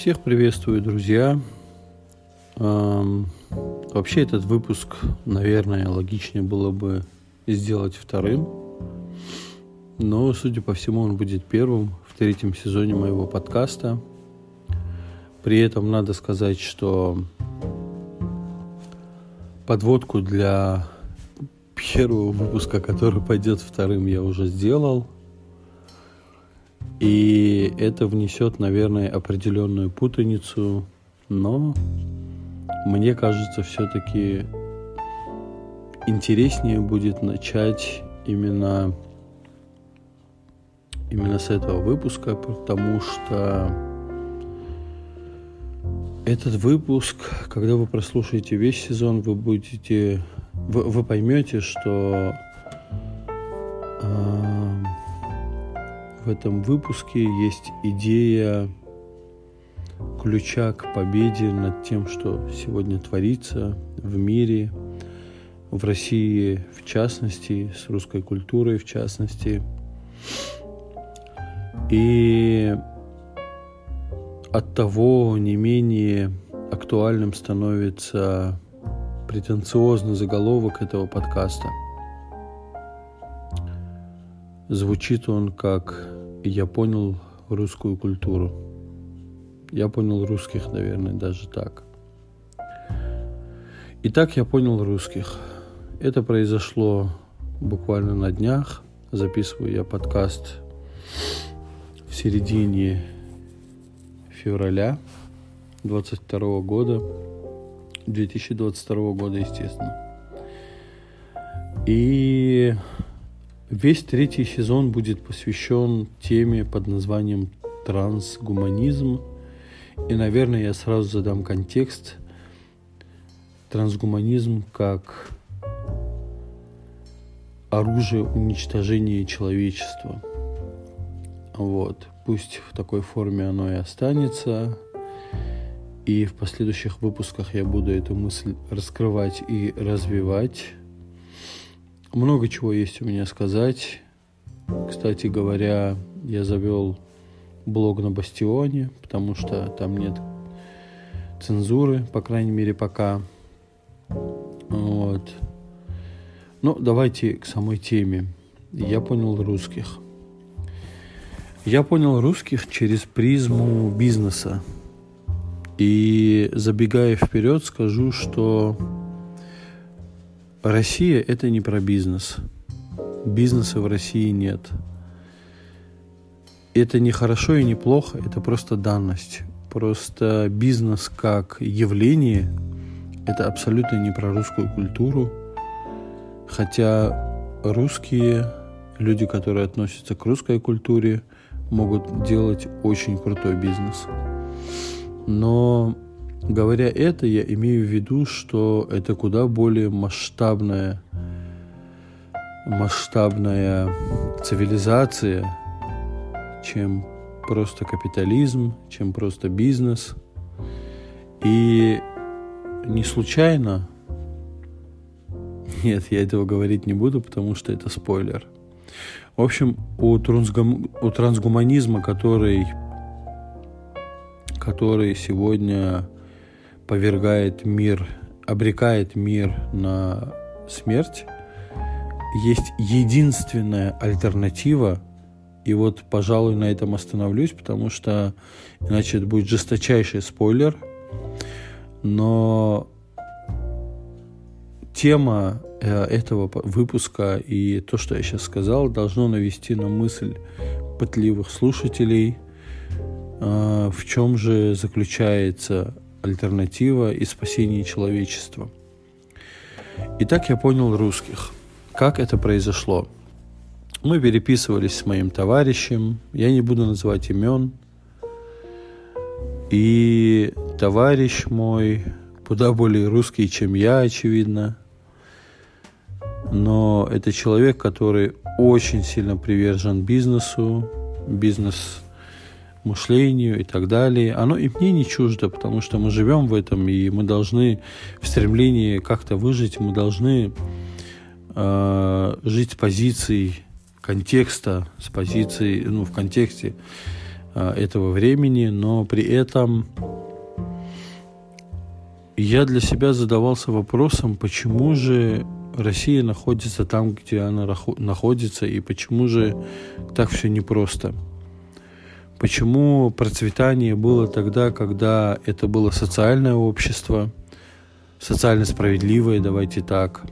Всех приветствую, друзья. Вообще этот выпуск, наверное, логичнее было бы сделать вторым. Но, судя по всему, он будет первым в третьем сезоне моего подкаста. При этом надо сказать, что подводку для первого выпуска, который пойдет вторым, я уже сделал – и это внесет, наверное, определенную путаницу, но мне кажется, все-таки интереснее будет начать именно именно с этого выпуска, потому что этот выпуск, когда вы прослушаете весь сезон, вы будете, вы, вы поймете, что в этом выпуске есть идея ключа к победе над тем, что сегодня творится в мире, в России в частности, с русской культурой в частности. И от того не менее актуальным становится претенциозный заголовок этого подкаста – Звучит он как «Я понял русскую культуру». Я понял русских, наверное, даже так. Итак, я понял русских. Это произошло буквально на днях. Записываю я подкаст в середине февраля 22 года, 2022 года, естественно. И Весь третий сезон будет посвящен теме под названием трансгуманизм. И, наверное, я сразу задам контекст. Трансгуманизм как оружие уничтожения человечества. Вот. Пусть в такой форме оно и останется. И в последующих выпусках я буду эту мысль раскрывать и развивать. Много чего есть у меня сказать. Кстати говоря, я завел блог на Бастионе, потому что там нет цензуры, по крайней мере, пока. Вот. Ну, давайте к самой теме. Я понял русских. Я понял русских через призму бизнеса. И забегая вперед, скажу, что Россия – это не про бизнес. Бизнеса в России нет. Это не хорошо и не плохо, это просто данность. Просто бизнес как явление – это абсолютно не про русскую культуру. Хотя русские, люди, которые относятся к русской культуре, могут делать очень крутой бизнес. Но Говоря это, я имею в виду, что это куда более масштабная, масштабная цивилизация, чем просто капитализм, чем просто бизнес. И не случайно, нет, я этого говорить не буду, потому что это спойлер. В общем, у, трансгум, у трансгуманизма, который, который сегодня повергает мир, обрекает мир на смерть, есть единственная альтернатива, и вот, пожалуй, на этом остановлюсь, потому что иначе это будет жесточайший спойлер, но тема э, этого выпуска и то, что я сейчас сказал, должно навести на мысль пытливых слушателей, э, в чем же заключается альтернатива и спасение человечества. Итак, я понял русских. Как это произошло? Мы переписывались с моим товарищем, я не буду называть имен. И товарищ мой куда более русский, чем я, очевидно. Но это человек, который очень сильно привержен бизнесу. Бизнес мышлению и так далее, оно и мне не чуждо, потому что мы живем в этом, и мы должны в стремлении как-то выжить, мы должны э, жить с позицией контекста, с позицией, ну, в контексте а, этого времени, но при этом я для себя задавался вопросом, почему же Россия находится там, где она находится, и почему же так все непросто. Почему процветание было тогда, когда это было социальное общество, социально справедливое, давайте так.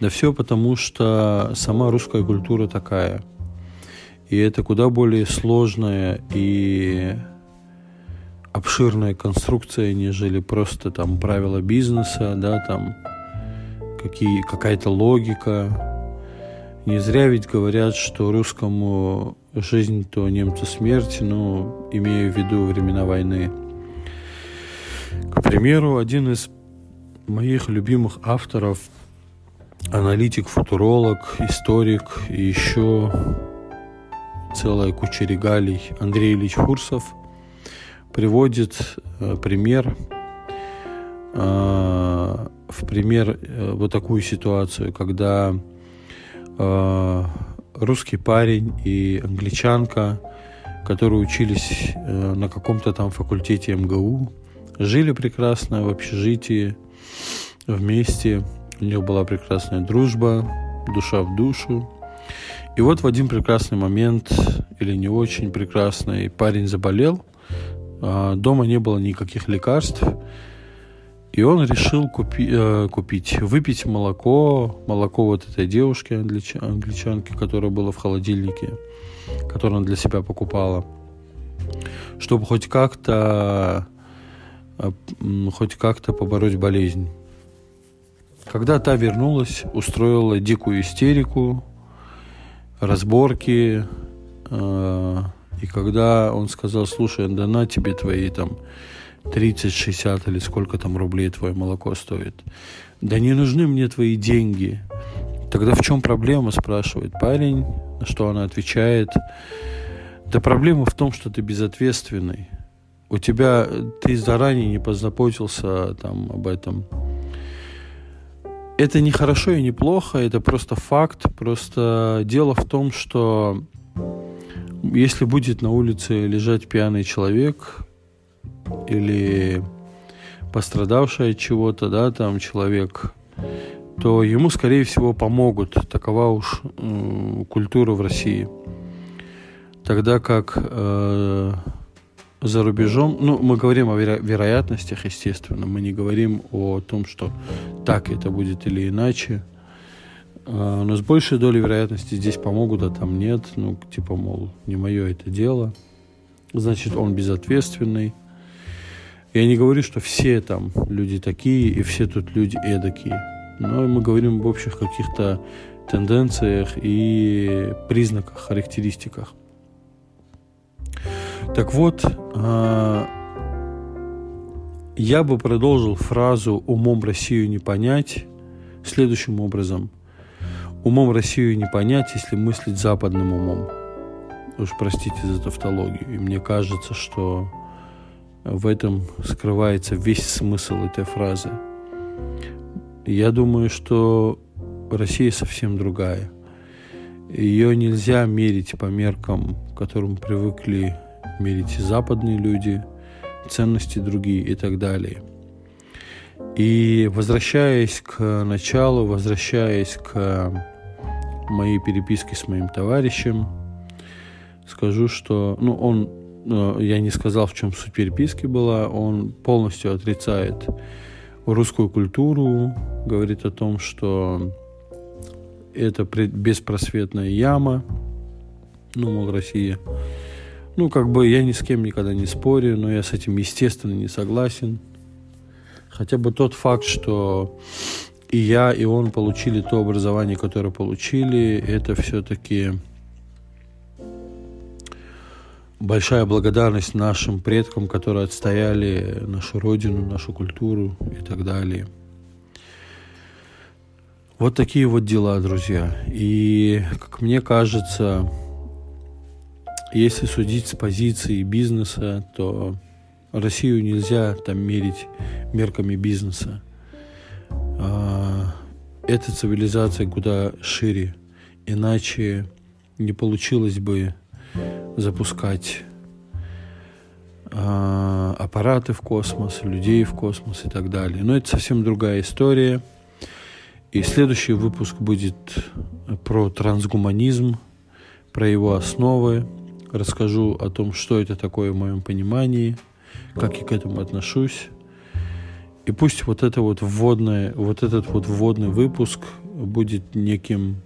Да все потому, что сама русская культура такая. И это куда более сложная и обширная конструкция, нежели просто там правила бизнеса, да, там какие, какая-то логика. Не зря ведь говорят, что русскому жизнь, то немцу смерть, ну, имея в виду времена войны. К примеру, один из моих любимых авторов, аналитик, футуролог, историк и еще целая куча регалий Андрей Ильич Фурсов приводит э, пример э, в пример э, вот такую ситуацию, когда русский парень и англичанка, которые учились э, на каком-то там факультете МГУ, жили прекрасно в общежитии вместе, у них была прекрасная дружба, душа в душу. И вот в один прекрасный момент, или не очень прекрасный, парень заболел, а дома не было никаких лекарств, и он решил купи, э, купить, выпить молоко, молоко вот этой девушки, англич, англичанки, которая была в холодильнике, которую она для себя покупала, чтобы хоть как-то э, хоть как-то побороть болезнь. Когда та вернулась, устроила дикую истерику, разборки, э, и когда он сказал, слушай, да на тебе твои там 30-60 или сколько там рублей твое молоко стоит. Да не нужны мне твои деньги. Тогда в чем проблема, спрашивает парень, на что она отвечает. Да проблема в том, что ты безответственный. У тебя, ты заранее не позаботился там об этом. Это не хорошо и не плохо, это просто факт. Просто дело в том, что если будет на улице лежать пьяный человек, или пострадавший от чего-то, да, там человек, то ему, скорее всего, помогут. Такова уж э, культура в России. Тогда как э, за рубежом, ну, мы говорим о веро- вероятностях, естественно, мы не говорим о том, что так это будет или иначе. Э, но с большей долей вероятности здесь помогут, а там нет. Ну, типа, мол, не мое это дело. Значит, он безответственный. Я не говорю, что все там люди такие и все тут люди эдакие. Но мы говорим об общих каких-то тенденциях и признаках, характеристиках. Так вот, а, я бы продолжил фразу «умом Россию не понять» следующим образом. Умом Россию не понять, если мыслить западным умом. Уж простите за тавтологию. И мне кажется, что в этом скрывается весь смысл этой фразы. Я думаю, что Россия совсем другая. Ее нельзя мерить по меркам, к которым привыкли мерить западные люди, ценности другие и так далее. И возвращаясь к началу, возвращаясь к моей переписке с моим товарищем, скажу, что ну, он я не сказал, в чем суть переписки была, он полностью отрицает русскую культуру, говорит о том, что это беспросветная яма, ну, мол, Россия. Ну, как бы я ни с кем никогда не спорю, но я с этим, естественно, не согласен. Хотя бы тот факт, что и я, и он получили то образование, которое получили, это все-таки большая благодарность нашим предкам, которые отстояли нашу родину, нашу культуру и так далее. Вот такие вот дела, друзья. И, как мне кажется, если судить с позиции бизнеса, то Россию нельзя там мерить мерками бизнеса. А, эта цивилизация куда шире. Иначе не получилось бы запускать э, аппараты в космос, людей в космос и так далее. Но это совсем другая история. И следующий выпуск будет про трансгуманизм, про его основы. Расскажу о том, что это такое в моем понимании, как я к этому отношусь. И пусть вот это вот вводное, вот этот вот вводный выпуск будет неким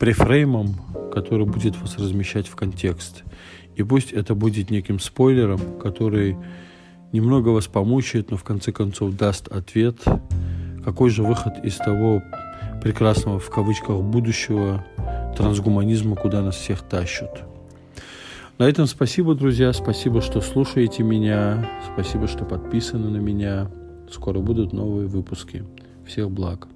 префреймом, который будет вас размещать в контекст. И пусть это будет неким спойлером, который немного вас помучает, но в конце концов даст ответ, какой же выход из того прекрасного в кавычках будущего трансгуманизма, куда нас всех тащат. На этом спасибо, друзья. Спасибо, что слушаете меня. Спасибо, что подписаны на меня. Скоро будут новые выпуски. Всех благ.